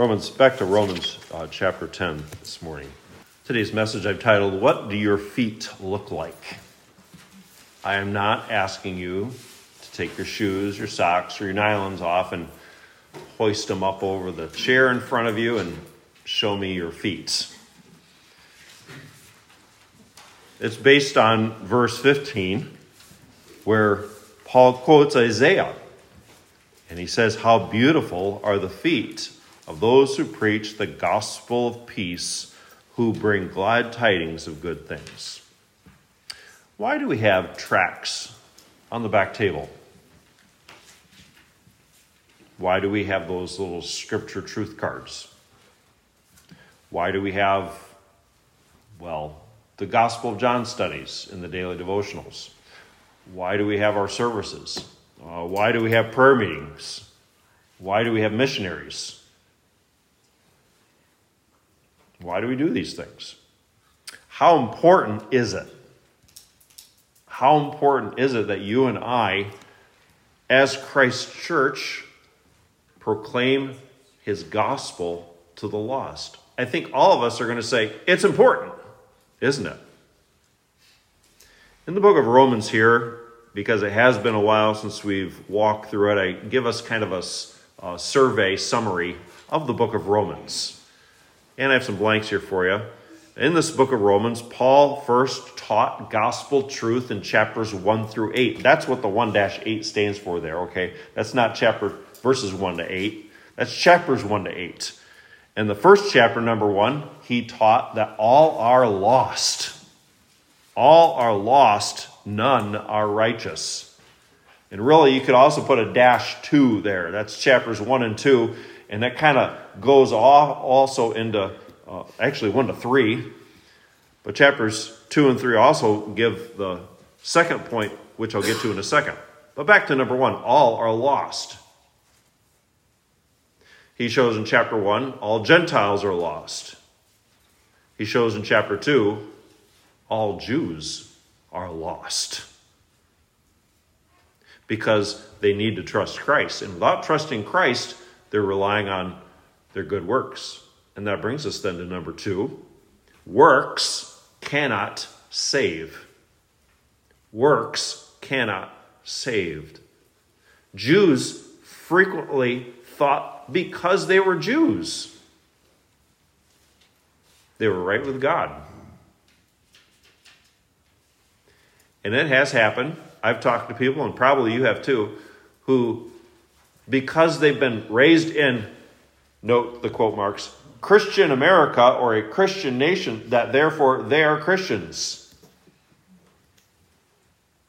Romans, back to Romans uh, chapter 10 this morning. Today's message I've titled, What Do Your Feet Look Like? I am not asking you to take your shoes, your socks, or your nylons off and hoist them up over the chair in front of you and show me your feet. It's based on verse 15, where Paul quotes Isaiah. And he says, How beautiful are the feet of those who preach the gospel of peace, who bring glad tidings of good things. Why do we have tracts on the back table? Why do we have those little scripture truth cards? Why do we have, well, the Gospel of John studies in the daily devotionals? Why do we have our services? Uh, why do we have prayer meetings? Why do we have missionaries? Why do we do these things? How important is it? How important is it that you and I, as Christ's church, proclaim his gospel to the lost? I think all of us are going to say, it's important isn't it? In the book of Romans here, because it has been a while since we've walked through it, I give us kind of a, a survey summary of the book of Romans. And I have some blanks here for you. In this book of Romans, Paul first taught gospel truth in chapters 1 through 8. That's what the 1 8 stands for there, okay? That's not chapter verses 1 to 8. That's chapters 1 to 8. In the first chapter, number one, he taught that all are lost. All are lost, none are righteous. And really, you could also put a dash two there. That's chapters one and two. And that kind of goes off also into uh, actually one to three. But chapters two and three also give the second point, which I'll get to in a second. But back to number one all are lost. He shows in chapter 1 all Gentiles are lost. He shows in chapter 2 all Jews are lost because they need to trust Christ. And without trusting Christ, they're relying on their good works. And that brings us then to number 2 works cannot save. Works cannot save. Jews frequently thought because they were Jews. They were right with God. And it has happened. I've talked to people, and probably you have too, who, because they've been raised in, note the quote marks, Christian America or a Christian nation, that therefore they are Christians.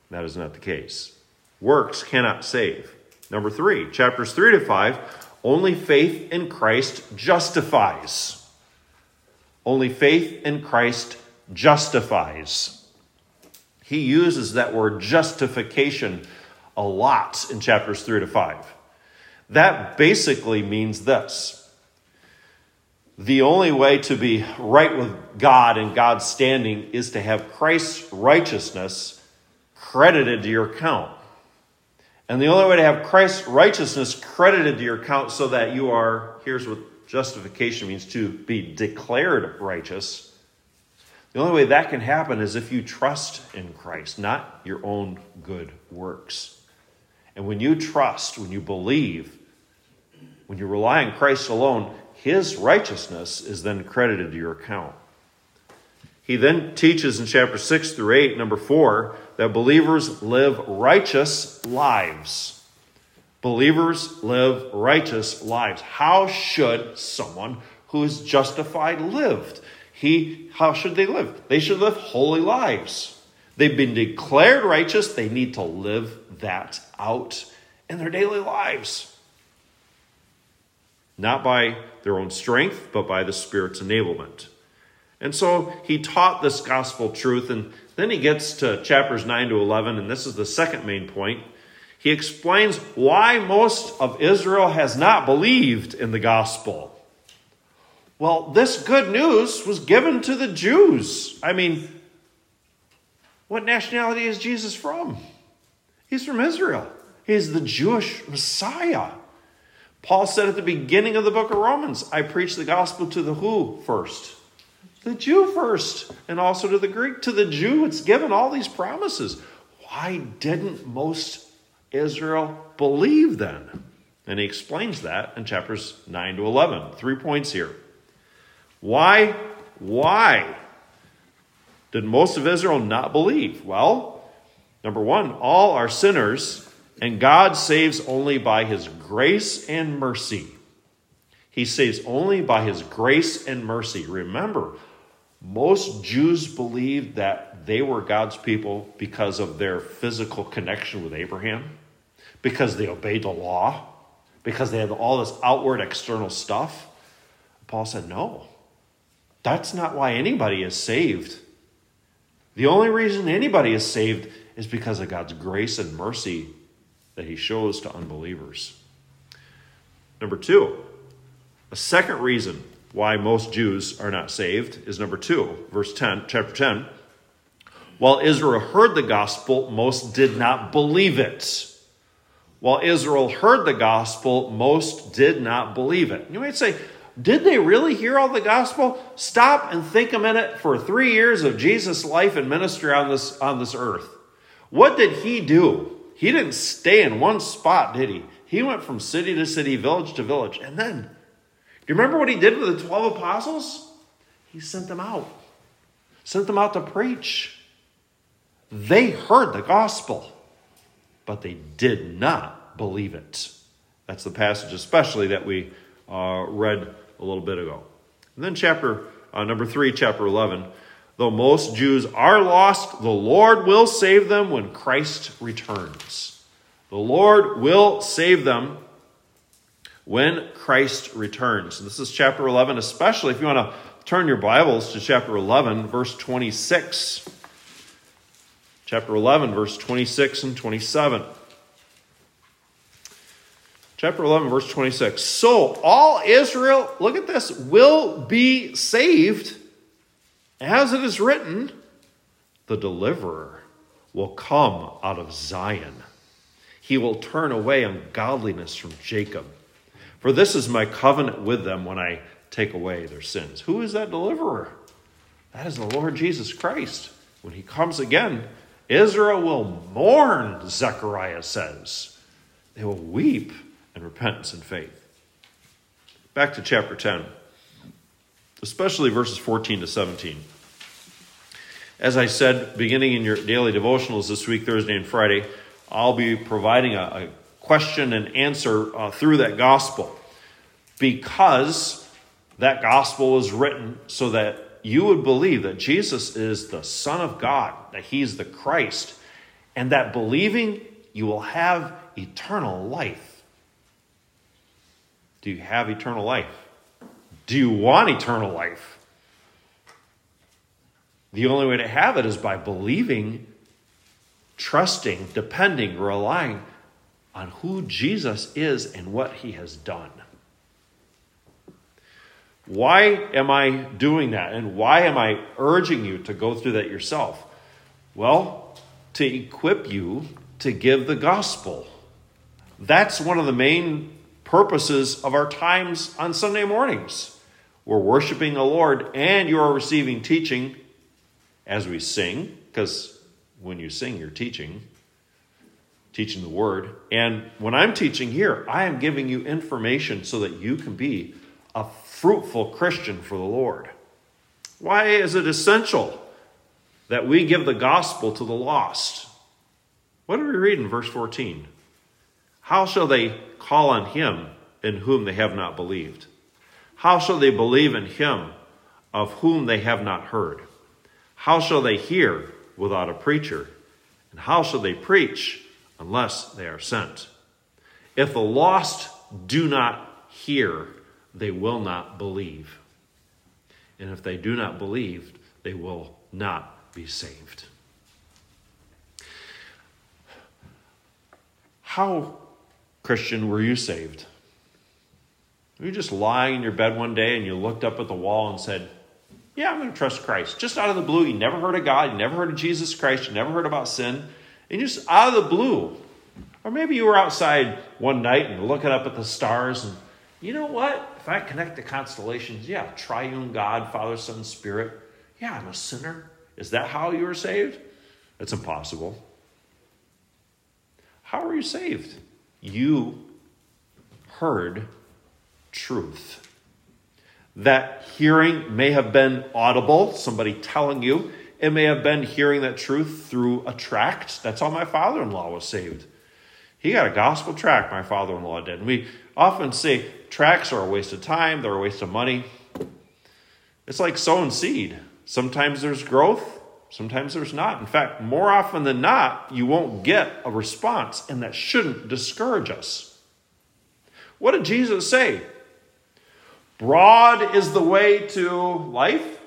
That is not the case. Works cannot save. Number three, chapters three to five only faith in Christ justifies. Only faith in Christ justifies. He uses that word justification a lot in chapters 3 to 5. That basically means this the only way to be right with God and God's standing is to have Christ's righteousness credited to your account. And the only way to have Christ's righteousness credited to your account so that you are, here's what justification means to be declared righteous. The only way that can happen is if you trust in Christ, not your own good works. And when you trust, when you believe, when you rely on Christ alone, his righteousness is then credited to your account. He then teaches in chapter 6 through 8, number 4, that believers live righteous lives. Believers live righteous lives. How should someone who is justified live? He, how should they live? They should live holy lives. They've been declared righteous. They need to live that out in their daily lives. Not by their own strength, but by the Spirit's enablement. And so he taught this gospel truth. And then he gets to chapters 9 to 11, and this is the second main point. He explains why most of Israel has not believed in the gospel. Well, this good news was given to the Jews. I mean, what nationality is Jesus from? He's from Israel. He's the Jewish Messiah. Paul said at the beginning of the book of Romans, I preach the gospel to the who first? The Jew first, and also to the Greek. To the Jew, it's given all these promises. Why didn't most Israel believe then? And he explains that in chapters 9 to 11. Three points here. Why? Why did most of Israel not believe? Well, number one, all are sinners, and God saves only by his grace and mercy. He saves only by his grace and mercy. Remember, most Jews believed that they were God's people because of their physical connection with Abraham, because they obeyed the law, because they had all this outward external stuff. Paul said, no, that's not why anybody is saved. The only reason anybody is saved is because of God's grace and mercy that he shows to unbelievers. Number two, a second reason why most Jews are not saved is number two, verse 10, chapter 10. While Israel heard the gospel, most did not believe it. While Israel heard the gospel, most did not believe it. You might say, did they really hear all the gospel? Stop and think a minute for three years of Jesus' life and ministry on this, on this earth. What did he do? He didn't stay in one spot, did he? He went from city to city, village to village. And then, do you remember what he did with the 12 apostles? He sent them out, sent them out to preach. They heard the gospel, but they did not believe it. That's the passage, especially that we uh, read a little bit ago. And then, chapter uh, number three, chapter 11. Though most Jews are lost, the Lord will save them when Christ returns. The Lord will save them when Christ returns. This is chapter 11, especially if you want to turn your Bibles to chapter 11, verse 26. Chapter 11, verse 26 and 27. Chapter 11, verse 26. So all Israel, look at this, will be saved, as it is written, the deliverer will come out of Zion. He will turn away ungodliness from Jacob. For this is my covenant with them when I take away their sins. Who is that deliverer? That is the Lord Jesus Christ. When he comes again, Israel will mourn, Zechariah says. They will weep and repentance and faith. Back to chapter 10, especially verses 14 to 17. As I said, beginning in your daily devotionals this week, Thursday and Friday, I'll be providing a, a question and answer uh, through that gospel because that gospel was written so that you would believe that Jesus is the Son of God, that He's the Christ, and that believing you will have eternal life. Do you have eternal life? Do you want eternal life? The only way to have it is by believing, trusting, depending, relying on who Jesus is and what he has done. Why am I doing that? And why am I urging you to go through that yourself? Well, to equip you to give the gospel. That's one of the main purposes of our times on Sunday mornings. We're worshiping the Lord and you are receiving teaching as we sing, because when you sing, you're teaching, teaching the word. And when I'm teaching here, I am giving you information so that you can be a fruitful Christian for the Lord. Why is it essential that we give the gospel to the lost? What do we read in verse 14? How shall they call on him in whom they have not believed? How shall they believe in him of whom they have not heard? How shall they hear without a preacher? And how shall they preach unless they are sent? If the lost do not hear, they will not believe. And if they do not believe, they will not be saved. How Christian, were you saved? Were you just lying in your bed one day and you looked up at the wall and said, Yeah, I'm going to trust Christ? Just out of the blue, you never heard of God, you never heard of Jesus Christ, you never heard about sin, and just out of the blue, Or maybe you were outside one night and looking up at the stars and you know what? If I connect the constellations, yeah, triune God, Father, Son, Spirit, yeah, I'm a sinner. Is that how you were saved? That's impossible. How are you saved? You heard truth. That hearing may have been audible, somebody telling you. It may have been hearing that truth through a tract. That's how my father in law was saved. He got a gospel tract, my father in law did. And we often say tracts are a waste of time, they're a waste of money. It's like sowing seed. Sometimes there's growth, sometimes there's not. In fact, more often than not, you won't get a response, and that shouldn't discourage us. What did Jesus say? Broad is the way to life?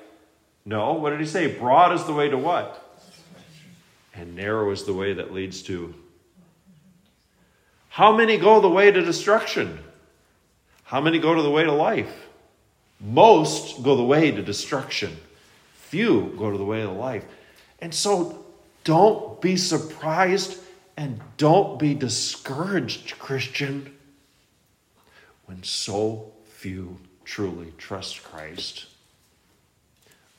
No. What did he say? Broad is the way to what? And narrow is the way that leads to. How many go the way to destruction? How many go to the way to life? Most go the way to destruction. Few go to the way of life. And so don't be surprised and don't be discouraged, Christian, when so few truly trust Christ.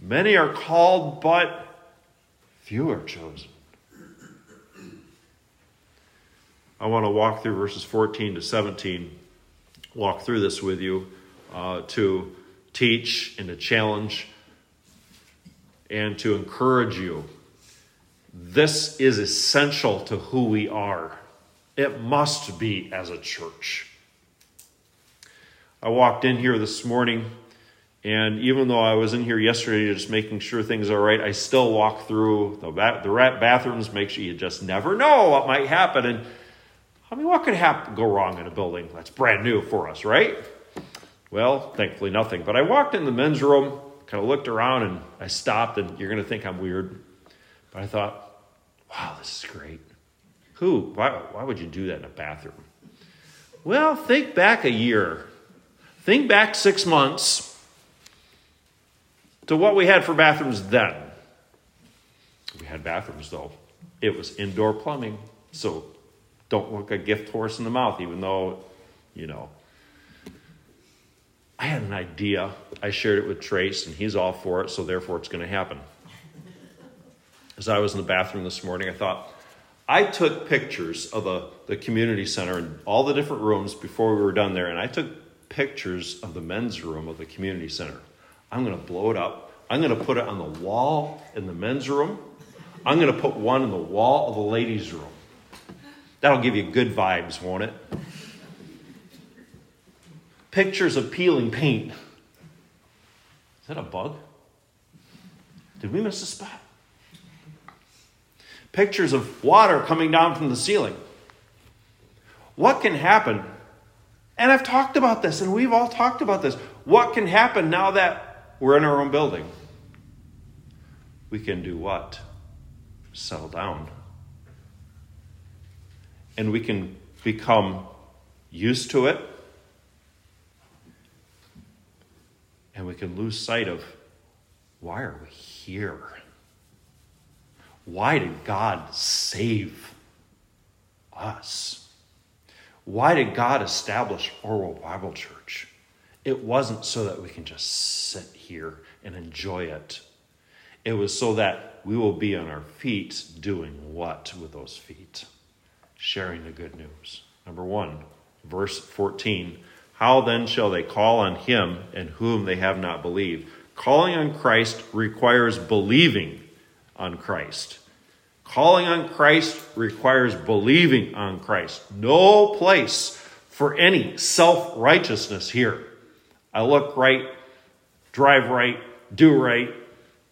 Many are called, but few are chosen. I want to walk through verses 14 to 17, walk through this with you uh, to teach and to challenge and to encourage you. This is essential to who we are. It must be as a church. I walked in here this morning, and even though I was in here yesterday just making sure things are right, I still walk through the, ba- the bathrooms, make sure you just never know what might happen. And I mean, what could happen, go wrong in a building that's brand new for us, right? Well, thankfully, nothing. But I walked in the men's room, kind of looked around, and I stopped, and you're going to think I'm weird. But I thought, wow, this is great. Who? Why, why would you do that in a bathroom? Well, think back a year Think back six months to what we had for bathrooms then. We had bathrooms, though. It was indoor plumbing. So don't look a gift horse in the mouth, even though, you know. I had an idea. I shared it with Trace, and he's all for it, so therefore it's going to happen. As I was in the bathroom this morning, I thought, I took pictures of the, the community center and all the different rooms before we were done there, and I took pictures of the men's room of the community center. I'm going to blow it up. I'm going to put it on the wall in the men's room. I'm going to put one in the wall of the ladies' room. That'll give you good vibes, won't it? Pictures of peeling paint. Is that a bug? Did we miss a spot? Pictures of water coming down from the ceiling. What can happen and I've talked about this, and we've all talked about this. What can happen now that we're in our own building? We can do what? Settle down. And we can become used to it. And we can lose sight of why are we here? Why did God save us? Why did God establish Orwell Bible Church? It wasn't so that we can just sit here and enjoy it. It was so that we will be on our feet doing what with those feet? Sharing the good news. Number one, verse 14. How then shall they call on him in whom they have not believed? Calling on Christ requires believing on Christ. Calling on Christ requires believing on Christ. No place for any self righteousness here. I look right, drive right, do right,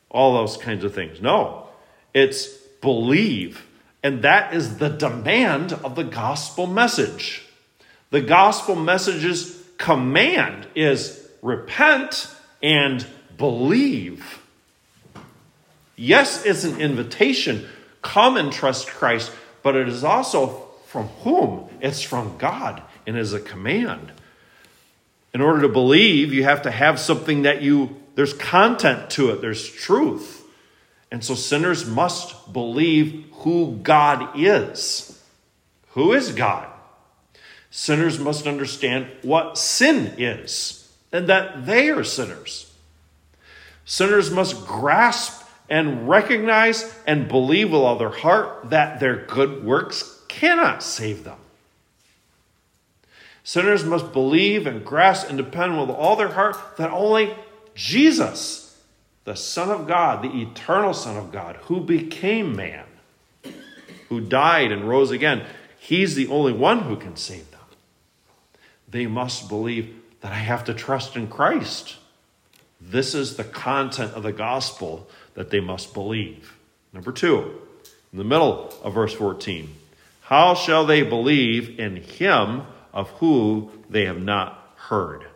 all those kinds of things. No, it's believe. And that is the demand of the gospel message. The gospel message's command is repent and believe. Yes, it's an invitation Come and trust Christ, but it is also from whom? It's from God and is a command. In order to believe, you have to have something that you, there's content to it, there's truth. And so sinners must believe who God is. who is God. Sinners must understand what sin is and that they are sinners. Sinners must grasp and recognize and believe with all their heart that their good works cannot save them. Sinners must believe and grasp and depend with all their heart that only Jesus, the Son of God, the eternal Son of God, who became man, who died and rose again, he's the only one who can save them. They must believe that I have to trust in Christ. This is the content of the gospel that they must believe. Number two, in the middle of verse 14, how shall they believe in him of who they have not heard?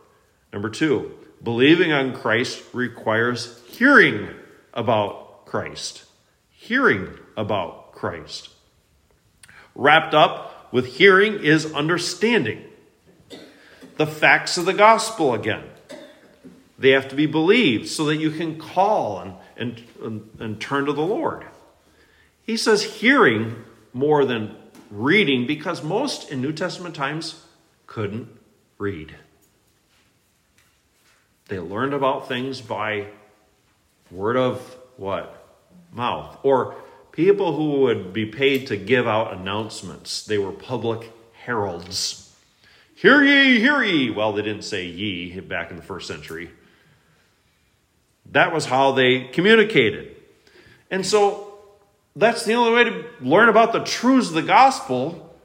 Number two, believing on Christ requires hearing about Christ. Hearing about Christ. Wrapped up with hearing is understanding. The facts of the gospel again. They have to be believed so that you can call and, and, and, and turn to the Lord. He says hearing more than reading because most in New Testament times couldn't read. They learned about things by word of what? Mouth. Or people who would be paid to give out announcements. They were public heralds. Hear ye, hear ye. Well, they didn't say ye back in the first century. That was how they communicated. And so that's the only way to learn about the truths of the gospel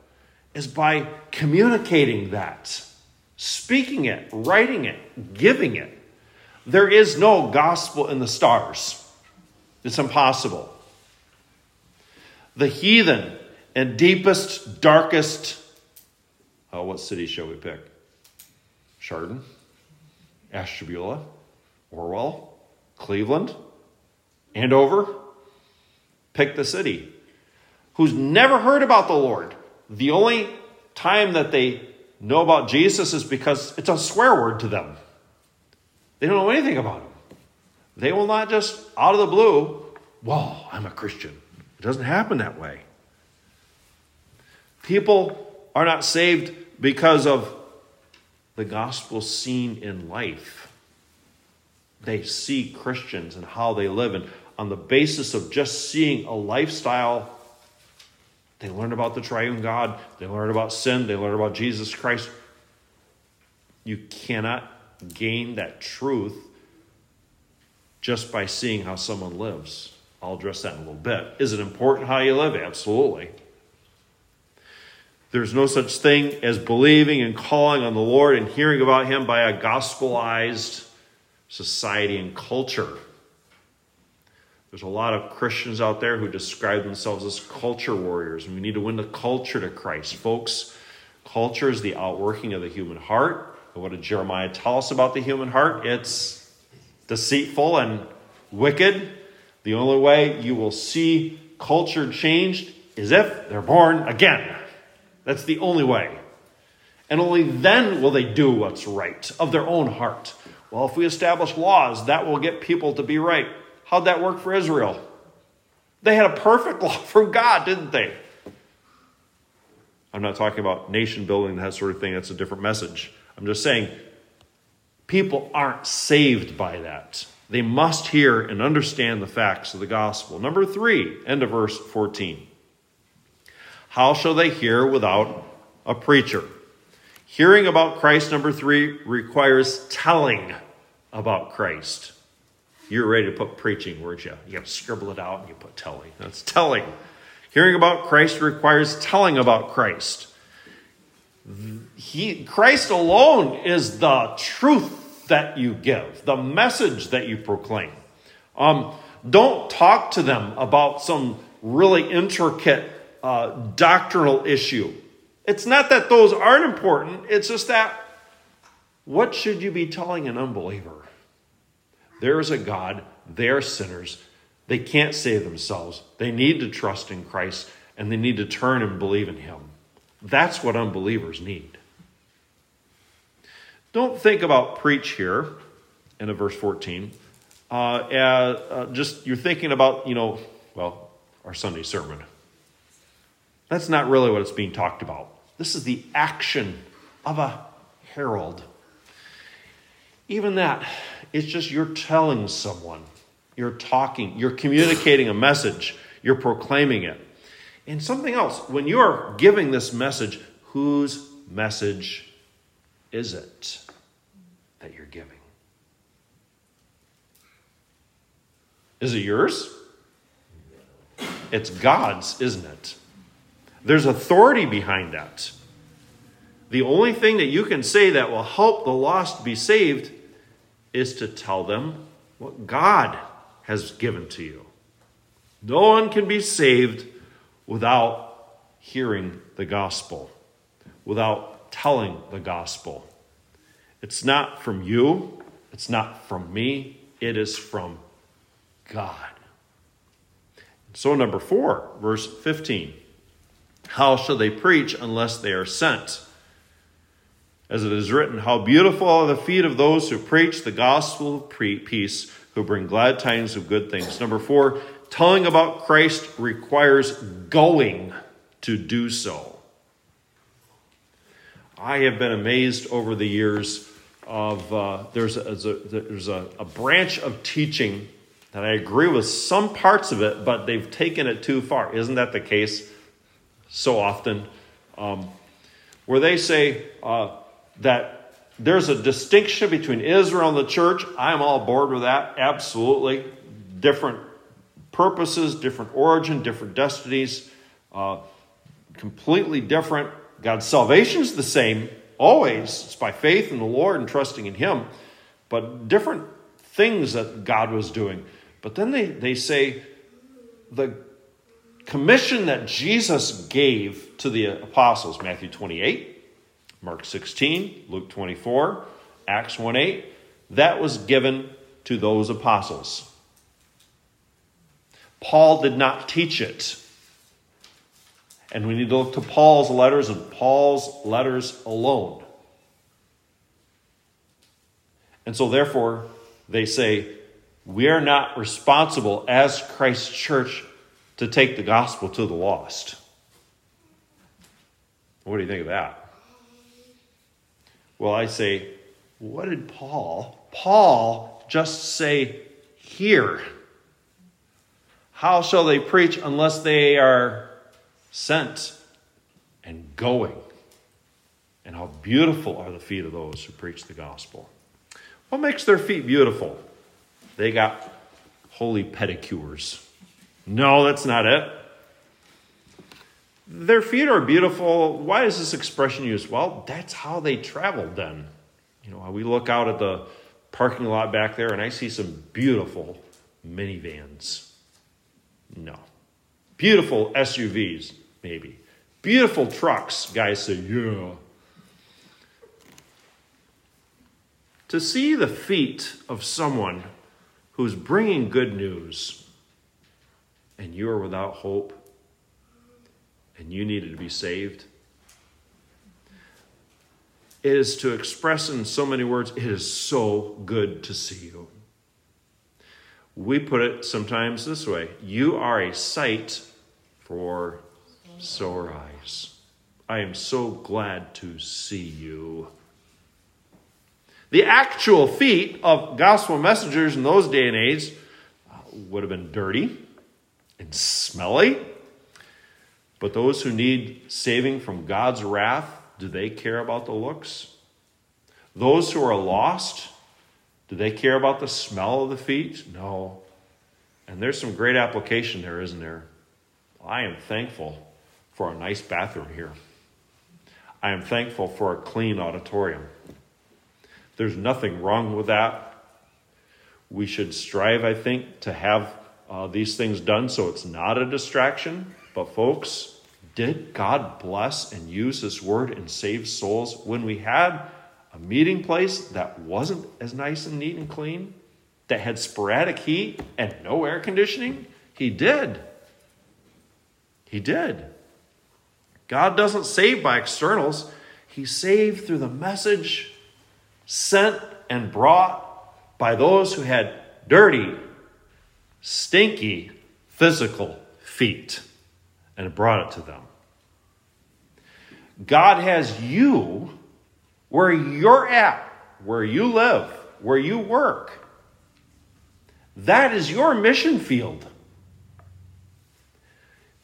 is by communicating that, speaking it, writing it, giving it. There is no gospel in the stars. It's impossible. The heathen and deepest, darkest, oh, what city shall we pick? Chardon, Ashtabula, Orwell, Cleveland, Andover, pick the city, who's never heard about the Lord. The only time that they know about Jesus is because it's a swear word to them. They don't know anything about him. They will not just out of the blue, whoa, I'm a Christian. It doesn't happen that way. People are not saved because of the gospel seen in life they see Christians and how they live. And on the basis of just seeing a lifestyle, they learn about the triune God, they learn about sin, they learn about Jesus Christ. You cannot gain that truth just by seeing how someone lives. I'll address that in a little bit. Is it important how you live? Absolutely. There's no such thing as believing and calling on the Lord and hearing about Him by a gospelized society and culture. There's a lot of Christians out there who describe themselves as culture warriors, and we need to win the culture to Christ. Folks, culture is the outworking of the human heart. And what did Jeremiah tell us about the human heart? It's deceitful and wicked. The only way you will see culture changed is if they're born again. That's the only way. And only then will they do what's right of their own heart. Well, if we establish laws, that will get people to be right. How'd that work for Israel? They had a perfect law from God, didn't they? I'm not talking about nation building, that sort of thing. That's a different message. I'm just saying people aren't saved by that. They must hear and understand the facts of the gospel. Number three, end of verse 14. How shall they hear without a preacher? Hearing about Christ, number three, requires telling about Christ. You're ready to put preaching, weren't you? You scribble it out and you put telling. That's telling. Hearing about Christ requires telling about Christ. He, Christ alone is the truth that you give, the message that you proclaim. Um, don't talk to them about some really intricate uh, doctrinal issue. It's not that those aren't important, it's just that what should you be telling an unbeliever? There is a God, they're sinners, they can't save themselves, they need to trust in Christ, and they need to turn and believe in Him. That's what unbelievers need. Don't think about preach here in a verse 14. Uh, uh, just you're thinking about, you know, well, our Sunday sermon. That's not really what it's being talked about. This is the action of a herald. Even that, it's just you're telling someone, you're talking, you're communicating a message, you're proclaiming it. And something else, when you are giving this message, whose message is it that you're giving? Is it yours? It's God's, isn't it? There's authority behind that. The only thing that you can say that will help the lost be saved is to tell them what God has given to you. No one can be saved without hearing the gospel, without telling the gospel. It's not from you, it's not from me, it is from God. So, number four, verse 15 How shall they preach unless they are sent? As it is written, How beautiful are the feet of those who preach the gospel of peace, who bring glad tidings of good things. Number four, telling about Christ requires going to do so. I have been amazed over the years of uh, there's, a, there's a, a branch of teaching that I agree with some parts of it, but they've taken it too far. Isn't that the case so often? Um, where they say uh, that there's a distinction between Israel and the church. I'm all bored with that, absolutely. Different purposes, different origin, different destinies, uh, completely different. God's salvation is the same, always. It's by faith in the Lord and trusting in Him, but different things that God was doing. But then they, they say the commission that Jesus gave to the apostles, Matthew 28, Mark 16, Luke 24, Acts 1 8, that was given to those apostles. Paul did not teach it. And we need to look to Paul's letters and Paul's letters alone. And so, therefore, they say we are not responsible as Christ's church to take the gospel to the lost. What do you think of that? Well, I say, what did Paul, Paul just say here? How shall they preach unless they are sent and going? And how beautiful are the feet of those who preach the gospel. What makes their feet beautiful? They got holy pedicures. No, that's not it. Their feet are beautiful. Why is this expression used? Well, that's how they traveled then. You know, we look out at the parking lot back there and I see some beautiful minivans. No. Beautiful SUVs, maybe. Beautiful trucks. Guys say, yeah. To see the feet of someone who's bringing good news, and you are without hope, and you needed to be saved, it is to express in so many words, it is so good to see you. We put it sometimes this way You are a sight for sore eyes. I am so glad to see you. The actual feet of gospel messengers in those day and age uh, would have been dirty and smelly. But those who need saving from God's wrath, do they care about the looks? Those who are lost, do they care about the smell of the feet? No. And there's some great application there, isn't there? I am thankful for a nice bathroom here. I am thankful for a clean auditorium. There's nothing wrong with that. We should strive, I think, to have uh, these things done so it's not a distraction. But, folks, did God bless and use His word and save souls when we had a meeting place that wasn't as nice and neat and clean, that had sporadic heat and no air conditioning? He did. He did. God doesn't save by externals, He saved through the message sent and brought by those who had dirty, stinky physical feet and brought it to them. God has you where you're at, where you live, where you work. That is your mission field.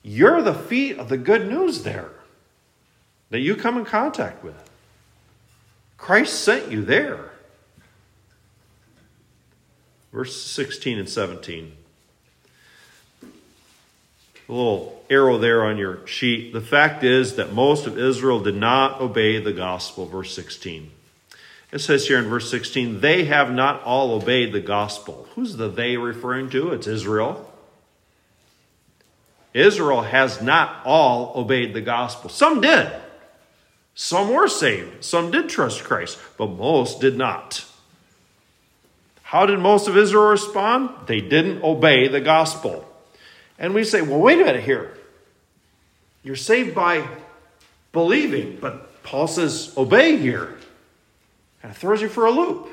You're the feet of the good news there that you come in contact with. Christ sent you there. Verse 16 and 17. A little arrow there on your sheet. The fact is that most of Israel did not obey the gospel. Verse 16. It says here in verse 16, they have not all obeyed the gospel. Who's the they referring to? It's Israel. Israel has not all obeyed the gospel. Some did. Some were saved. Some did trust Christ, but most did not. How did most of Israel respond? They didn't obey the gospel. And we say, well, wait a minute here. You're saved by believing, but Paul says obey here. And it throws you for a loop.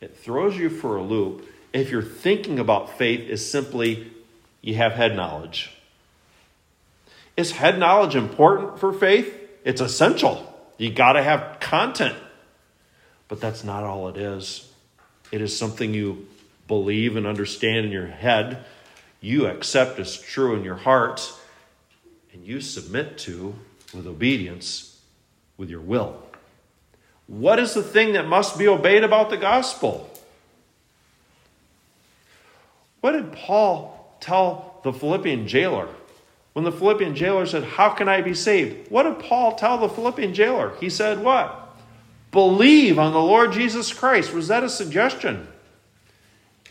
It throws you for a loop if you're thinking about faith is simply you have head knowledge. Is head knowledge important for faith? It's essential. You got to have content. But that's not all it is. It is something you believe and understand in your head, you accept as true in your heart, and you submit to with obedience with your will. What is the thing that must be obeyed about the gospel? What did Paul tell the Philippian jailer? When the Philippian jailer said, How can I be saved? What did Paul tell the Philippian jailer? He said, What? Believe on the Lord Jesus Christ. Was that a suggestion?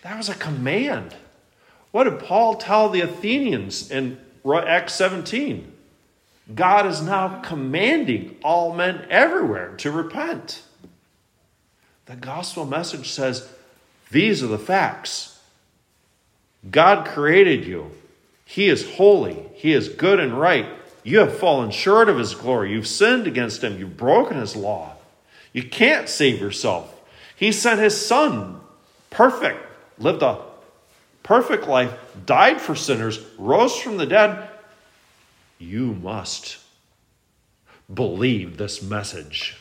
That was a command. What did Paul tell the Athenians in Acts 17? God is now commanding all men everywhere to repent. The gospel message says these are the facts. God created you. He is holy. He is good and right. You have fallen short of his glory. You've sinned against him. You've broken his law. You can't save yourself. He sent his son, perfect, lived a perfect life, died for sinners, rose from the dead, you must believe this message.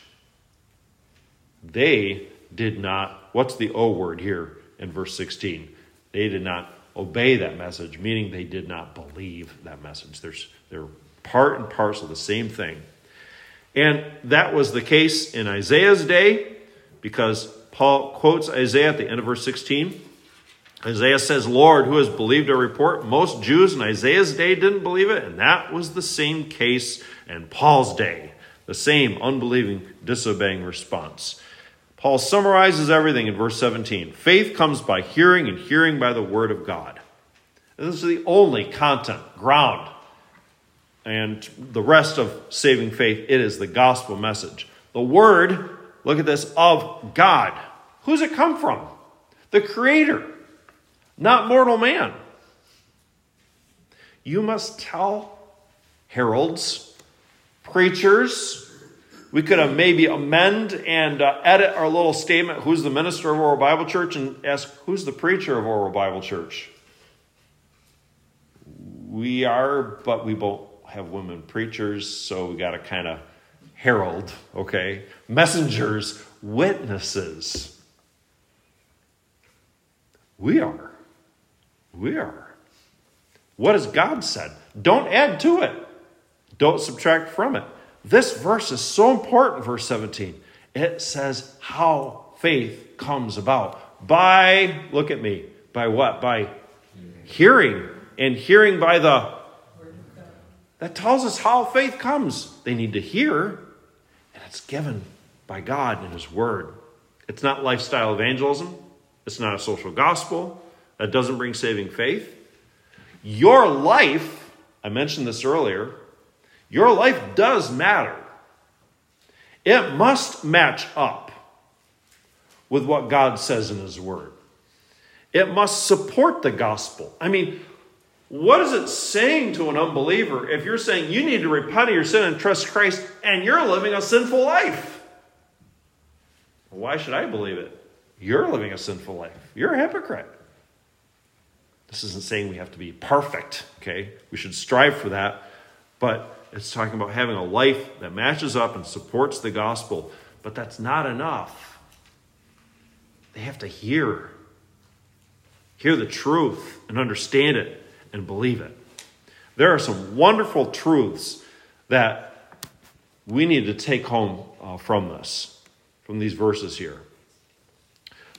They did not, what's the O word here in verse 16? They did not obey that message, meaning they did not believe that message. There's, they're part and parcel the same thing. And that was the case in Isaiah's day because Paul quotes Isaiah at the end of verse 16. Isaiah says, Lord, who has believed our report? Most Jews in Isaiah's day didn't believe it, and that was the same case in Paul's day. The same unbelieving, disobeying response. Paul summarizes everything in verse 17. Faith comes by hearing, and hearing by the word of God. And this is the only content, ground, and the rest of saving faith, it is the gospel message. The word, look at this, of God. Who's it come from? The Creator not mortal man. You must tell heralds, preachers, we could have maybe amend and uh, edit our little statement who's the minister of Orwell Bible Church and ask who's the preacher of Orwell Bible Church. We are, but we both have women preachers, so we got to kind of herald, okay? Messengers, witnesses. We are. We are. What has God said? Don't add to it, don't subtract from it. This verse is so important, verse 17. It says how faith comes about. By, look at me, by what? By hearing. And hearing by the. That tells us how faith comes. They need to hear, and it's given by God in His Word. It's not lifestyle evangelism, it's not a social gospel, that doesn't bring saving faith. Your life, I mentioned this earlier, your life does matter. It must match up with what God says in His Word. It must support the gospel. I mean, what is it saying to an unbeliever if you're saying you need to repent of your sin and trust Christ and you're living a sinful life? Why should I believe it? You're living a sinful life. You're a hypocrite. This isn't saying we have to be perfect, okay? We should strive for that. But It's talking about having a life that matches up and supports the gospel. But that's not enough. They have to hear. Hear the truth and understand it and believe it. There are some wonderful truths that we need to take home uh, from this, from these verses here.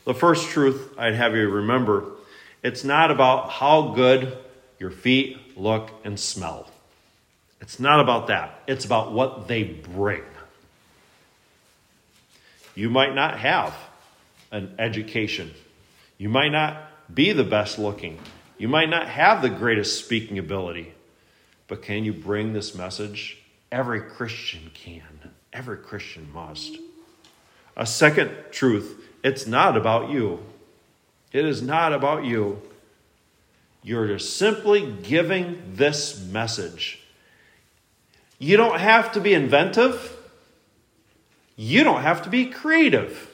The first truth I'd have you remember it's not about how good your feet look and smell. It's not about that. It's about what they bring. You might not have an education. You might not be the best looking. You might not have the greatest speaking ability. But can you bring this message? Every Christian can. Every Christian must. A second truth it's not about you. It is not about you. You're just simply giving this message. You don't have to be inventive. You don't have to be creative.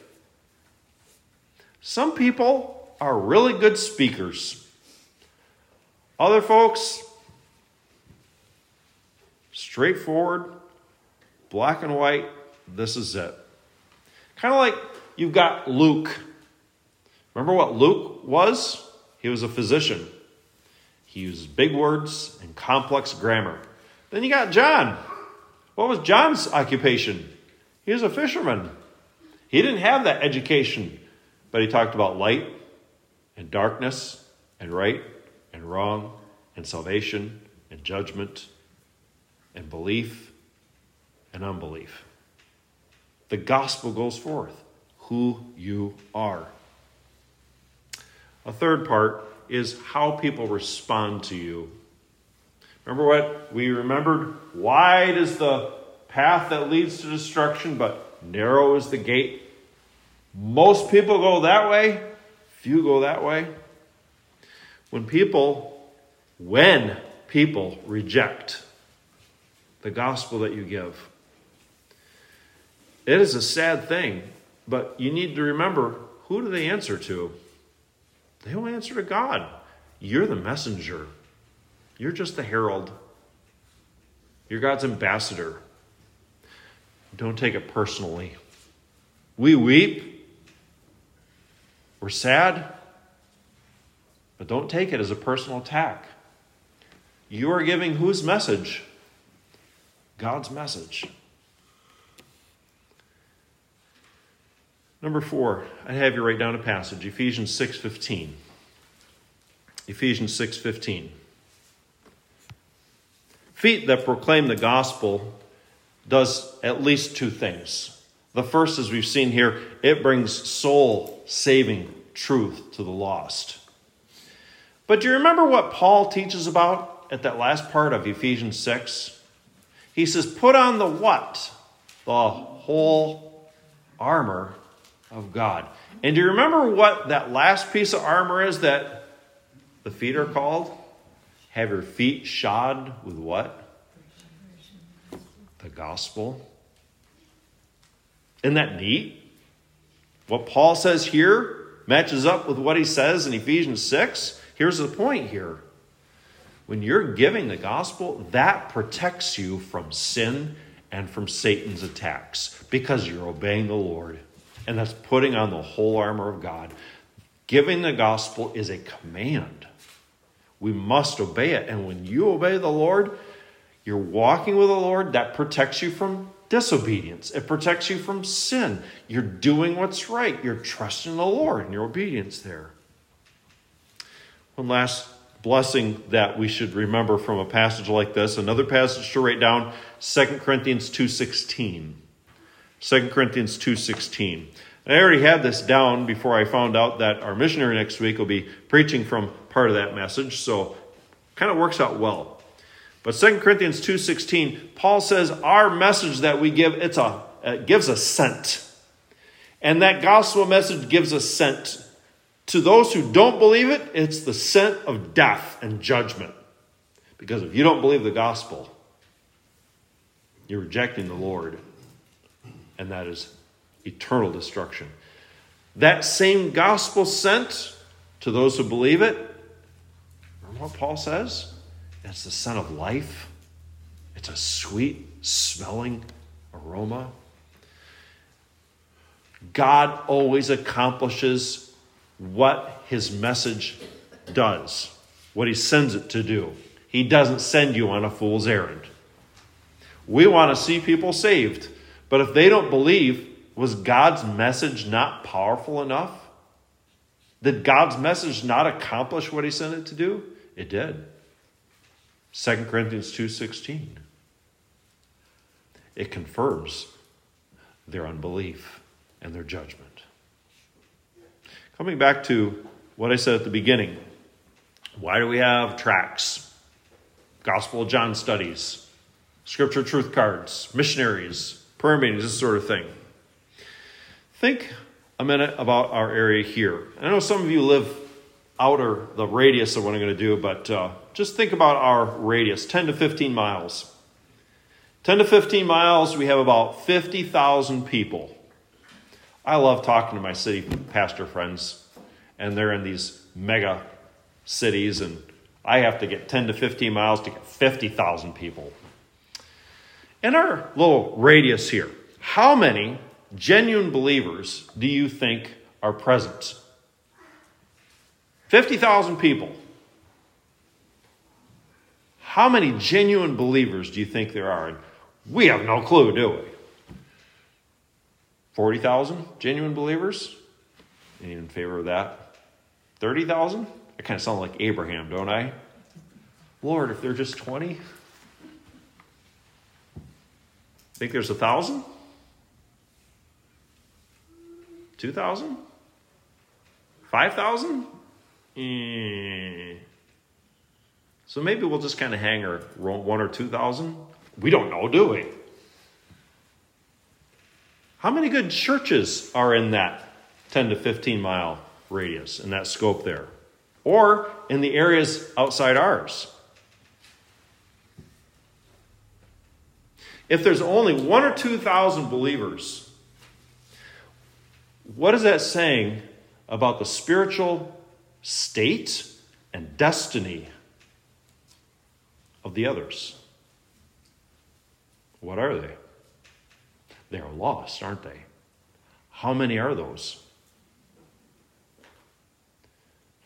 Some people are really good speakers. Other folks, straightforward, black and white, this is it. Kind of like you've got Luke. Remember what Luke was? He was a physician. He used big words and complex grammar. Then you got John. What was John's occupation? He was a fisherman. He didn't have that education, but he talked about light and darkness and right and wrong and salvation and judgment and belief and unbelief. The gospel goes forth who you are. A third part is how people respond to you. Remember what we remembered? Wide is the path that leads to destruction, but narrow is the gate. Most people go that way, few go that way. When people, when people reject the gospel that you give, it is a sad thing but you need to remember who do they answer to? They don't answer to God. You're the messenger, you're just the herald, you're God's ambassador. Don't take it personally. We weep, we're sad, but don't take it as a personal attack. You are giving whose message? God's message. Number four, I have you write down a passage, Ephesians 6.15. Ephesians 6.15. Feet that proclaim the gospel does at least two things. The first, as we've seen here, it brings soul saving truth to the lost. But do you remember what Paul teaches about at that last part of Ephesians 6? He says, Put on the what? The whole armor of God. And do you remember what that last piece of armor is that the feet are called? Have your feet shod with what? The gospel. Isn't that neat? What Paul says here matches up with what he says in Ephesians 6. Here's the point here. When you're giving the gospel, that protects you from sin and from Satan's attacks because you're obeying the Lord and that's putting on the whole armor of God. Giving the gospel is a command. We must obey it. And when you obey the Lord, you're walking with the Lord, that protects you from disobedience. It protects you from sin. You're doing what's right. You're trusting the Lord and your obedience there. One last blessing that we should remember from a passage like this, another passage to write down, 2 Corinthians 2.16. 2 Corinthians 2.16. I already had this down before I found out that our missionary next week will be preaching from part of that message, so kind of works out well. But 2 Corinthians 2.16, Paul says our message that we give, it's a, it gives a scent. And that gospel message gives a scent. To those who don't believe it, it's the scent of death and judgment. Because if you don't believe the gospel, you're rejecting the Lord and that is eternal destruction. That same gospel sent to those who believe it, remember what Paul says? It's the Son of life It's a sweet smelling aroma. God always accomplishes what his message does, what he sends it to do. He doesn't send you on a fool's errand. We want to see people saved, but if they don't believe, was God's message not powerful enough? Did God's message not accomplish what he sent it to do? It did. 2 Corinthians 2:16. It confirms their unbelief and their judgment. Coming back to what I said at the beginning, why do we have tracts, Gospel of John studies, Scripture truth cards, missionaries, prayer meetings, this sort of thing? Think a minute about our area here. I know some of you live outer the radius of what I'm going to do, but uh, just think about our radius 10 to 15 miles. 10 to 15 miles, we have about 50,000 people. I love talking to my city pastor friends, and they're in these mega cities, and I have to get 10 to 15 miles to get 50,000 people. In our little radius here, how many genuine believers do you think are present? 50,000 people. How many genuine believers do you think there are? We have no clue, do we? 40,000 genuine believers? Any in favor of that? 30,000? I kind of sound like Abraham, don't I? Lord, if they're just 20? Think there's a thousand? 2,000? 5,000? Eh. So maybe we'll just kind of hang our one or 2,000. We don't know, do we? How many good churches are in that 10 to 15 mile radius, in that scope there? Or in the areas outside ours? If there's only one or 2,000 believers what is that saying about the spiritual state and destiny of the others? What are they? They are lost, aren't they? How many are those?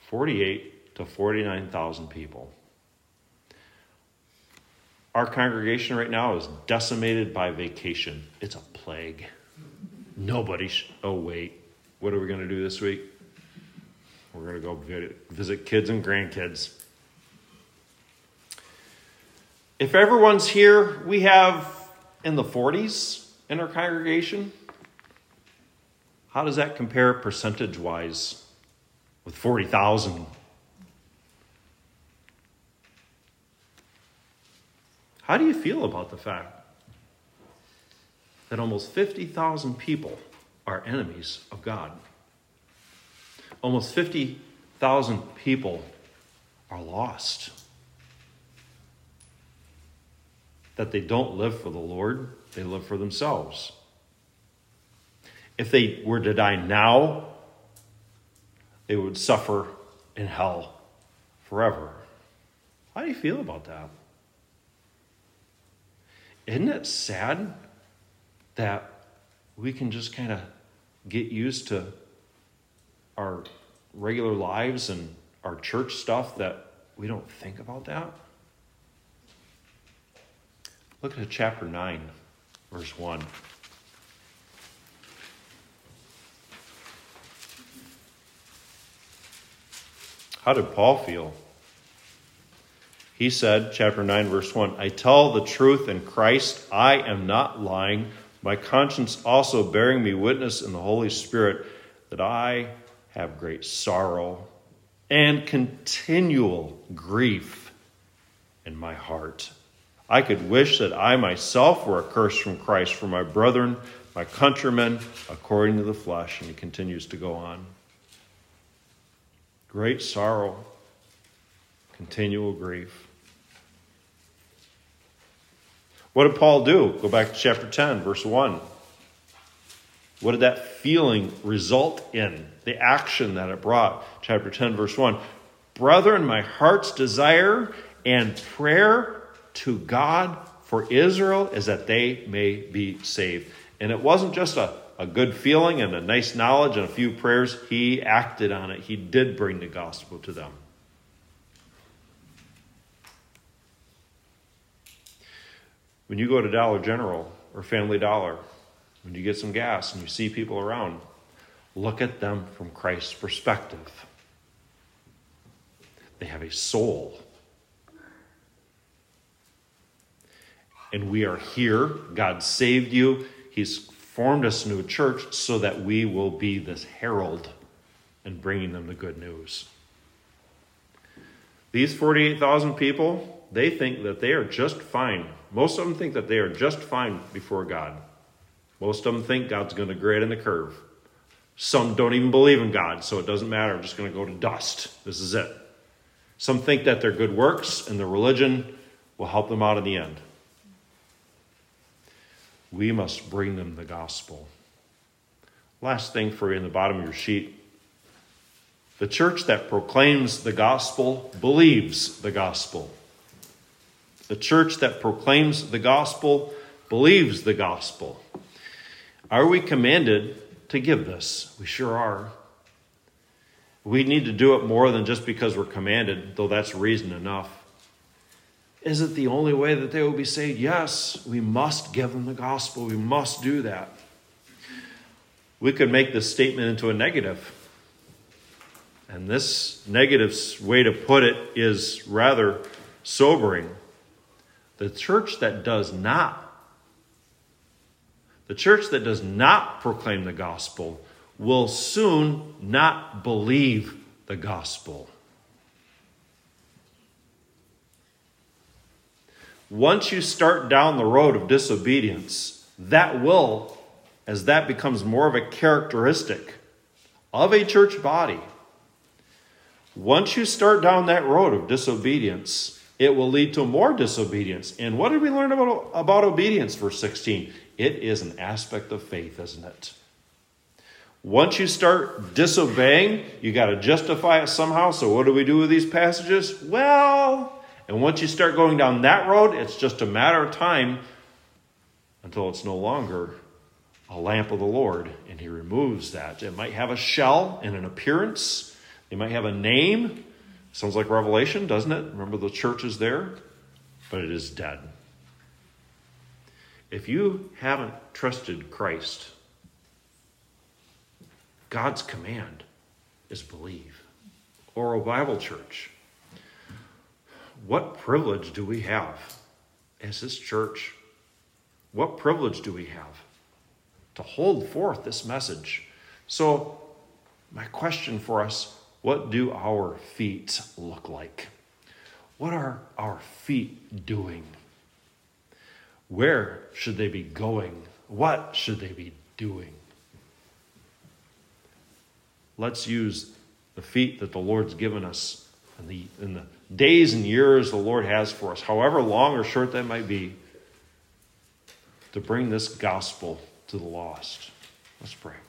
48 to 49,000 people. Our congregation right now is decimated by vacation. It's a plague. Nobody. Sh- oh, wait. What are we going to do this week? We're going to go visit kids and grandkids. If everyone's here, we have in the 40s in our congregation. How does that compare percentage wise with 40,000? How do you feel about the fact that almost 50,000 people are enemies of God. Almost 50,000 people are lost. That they don't live for the Lord, they live for themselves. If they were to die now, they would suffer in hell forever. How do you feel about that? Isn't it sad that we can just kind of get used to our regular lives and our church stuff that we don't think about that? Look at chapter 9, verse 1. How did Paul feel? He said, chapter 9, verse 1 I tell the truth in Christ, I am not lying my conscience also bearing me witness in the Holy Spirit that I have great sorrow and continual grief in my heart. I could wish that I myself were accursed from Christ for my brethren, my countrymen, according to the flesh. And he continues to go on. Great sorrow, continual grief. What did Paul do? Go back to chapter 10, verse 1. What did that feeling result in? The action that it brought. Chapter 10, verse 1. Brethren, my heart's desire and prayer to God for Israel is that they may be saved. And it wasn't just a, a good feeling and a nice knowledge and a few prayers. He acted on it, he did bring the gospel to them. When you go to Dollar General or Family Dollar, when you get some gas and you see people around, look at them from Christ's perspective. They have a soul. And we are here. God saved you. He's formed us a church so that we will be this herald and bringing them the good news. These 48,000 people, they think that they are just fine. Most of them think that they are just fine before God. Most of them think God's going to grade in the curve. Some don't even believe in God, so it doesn't matter. I'm just going to go to dust. This is it. Some think that their good works and their religion will help them out in the end. We must bring them the gospel. Last thing for you in the bottom of your sheet the church that proclaims the gospel believes the gospel. The church that proclaims the gospel believes the gospel. Are we commanded to give this? We sure are. We need to do it more than just because we're commanded, though that's reason enough. Is it the only way that they will be saved? Yes, we must give them the gospel. We must do that. We could make this statement into a negative. And this negative way to put it is rather sobering. The church that does not the church that does not proclaim the gospel will soon not believe the gospel. Once you start down the road of disobedience, that will, as that becomes more of a characteristic of a church body, once you start down that road of disobedience, it will lead to more disobedience. And what did we learn about, about obedience, verse 16? It is an aspect of faith, isn't it? Once you start disobeying, you got to justify it somehow. So, what do we do with these passages? Well, and once you start going down that road, it's just a matter of time until it's no longer a lamp of the Lord, and He removes that. It might have a shell and an appearance, it might have a name. Sounds like Revelation, doesn't it? Remember the church is there, but it is dead. If you haven't trusted Christ, God's command is believe. Orwell Bible Church. What privilege do we have as this church? What privilege do we have to hold forth this message? So, my question for us what do our feet look like? What are our feet doing? Where should they be going? What should they be doing? Let's use the feet that the Lord's given us and the, in the days and years the Lord has for us, however long or short that might be, to bring this gospel to the lost. Let's pray.